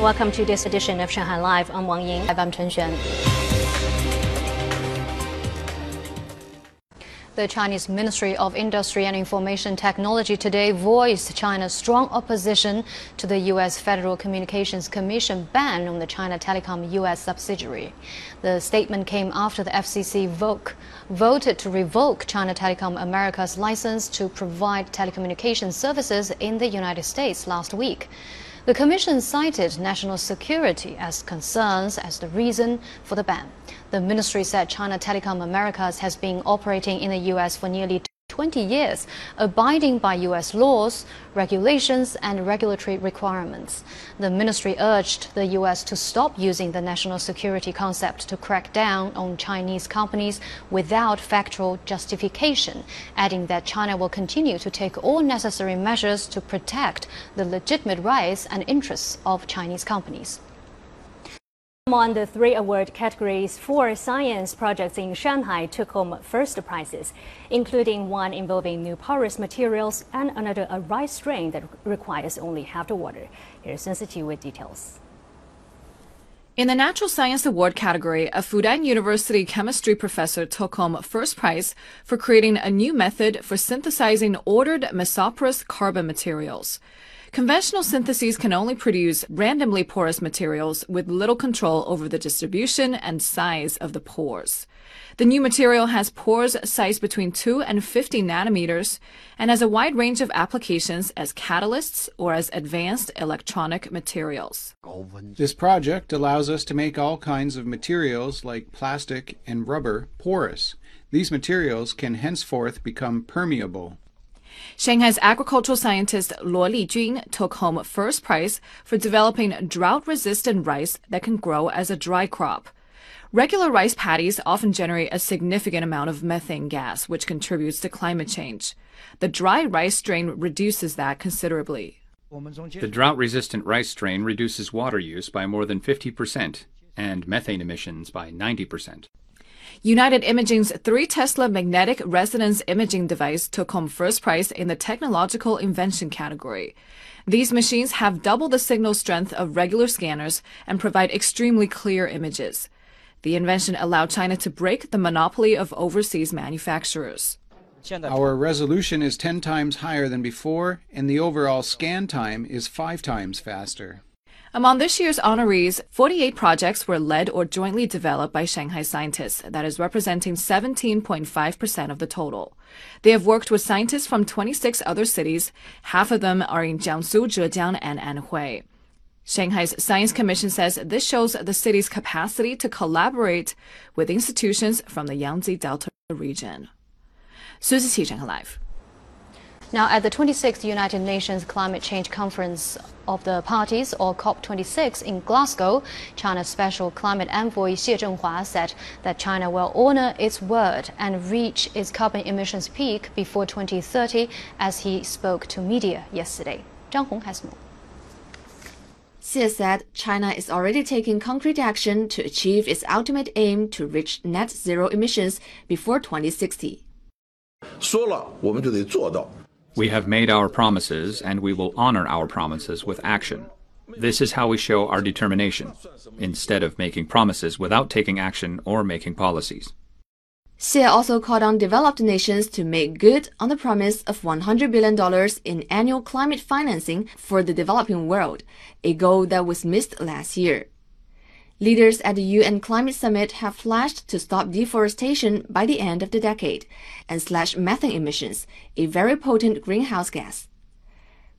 Welcome to this edition of Shanghai Live. I'm Wang Ying. I'm Chen Xuan. The Chinese Ministry of Industry and Information Technology today voiced China's strong opposition to the U.S. Federal Communications Commission ban on the China Telecom U.S. subsidiary. The statement came after the FCC vote, voted to revoke China Telecom America's license to provide telecommunications services in the United States last week. The Commission cited national security as concerns as the reason for the ban. The ministry said China Telecom Americas has been operating in the U.S. for nearly 20 years, abiding by U.S. laws, regulations, and regulatory requirements. The ministry urged the U.S. to stop using the national security concept to crack down on Chinese companies without factual justification, adding that China will continue to take all necessary measures to protect the legitimate rights and interests of Chinese companies. Among the three award categories, four science projects in Shanghai took home first prizes, including one involving new porous materials and another a rice strain that requires only half the water. Here's Sensitive with details. In the Natural Science Award category, a Fudan University chemistry professor took home first prize for creating a new method for synthesizing ordered mesoporous carbon materials. Conventional syntheses can only produce randomly porous materials with little control over the distribution and size of the pores. The new material has pores sized between 2 and 50 nanometers and has a wide range of applications as catalysts or as advanced electronic materials. This project allows us to make all kinds of materials like plastic and rubber porous. These materials can henceforth become permeable. Shanghai's agricultural scientist Luo Lijun took home first prize for developing drought-resistant rice that can grow as a dry crop. Regular rice paddies often generate a significant amount of methane gas, which contributes to climate change. The dry rice strain reduces that considerably. The drought-resistant rice strain reduces water use by more than 50% and methane emissions by 90%. United Imaging's 3 Tesla magnetic resonance imaging device took home first prize in the technological invention category. These machines have double the signal strength of regular scanners and provide extremely clear images. The invention allowed China to break the monopoly of overseas manufacturers. Our resolution is 10 times higher than before, and the overall scan time is 5 times faster. Among this year's honorees, 48 projects were led or jointly developed by Shanghai scientists, that is representing 17.5% of the total. They have worked with scientists from 26 other cities. Half of them are in Jiangsu, Zhejiang, and Anhui. Shanghai's Science Commission says this shows the city's capacity to collaborate with institutions from the Yangtze Delta region. Suzy Shanghai Live. Now, at the 26th United Nations Climate Change Conference of the Parties, or COP26, in Glasgow, China's Special Climate Envoy Xie Zhenhua said that China will honor its word and reach its carbon emissions peak before 2030, as he spoke to media yesterday. Zhang Hong has more. Xie said China is already taking concrete action to achieve its ultimate aim to reach net zero emissions before 2060. 说了，我们就得做到。 We have made our promises, and we will honor our promises with action. This is how we show our determination, instead of making promises without taking action or making policies. Xie also called on developed nations to make good on the promise of $100 billion in annual climate financing for the developing world, a goal that was missed last year. Leaders at the UN Climate Summit have pledged to stop deforestation by the end of the decade and slash methane emissions, a very potent greenhouse gas.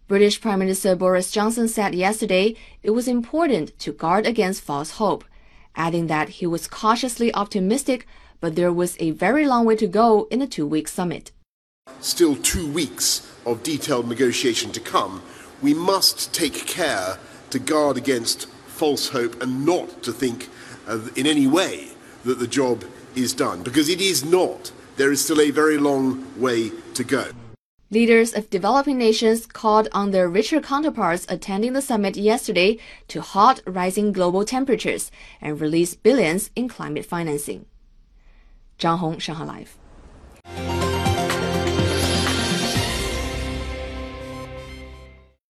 British Prime Minister Boris Johnson said yesterday it was important to guard against false hope, adding that he was cautiously optimistic, but there was a very long way to go in the two week summit. Still two weeks of detailed negotiation to come. We must take care to guard against false hope and not to think uh, in any way that the job is done, because it is not. There is still a very long way to go. Leaders of developing nations called on their richer counterparts attending the summit yesterday to halt rising global temperatures and release billions in climate financing. Zhang Hong, Shanghai Live.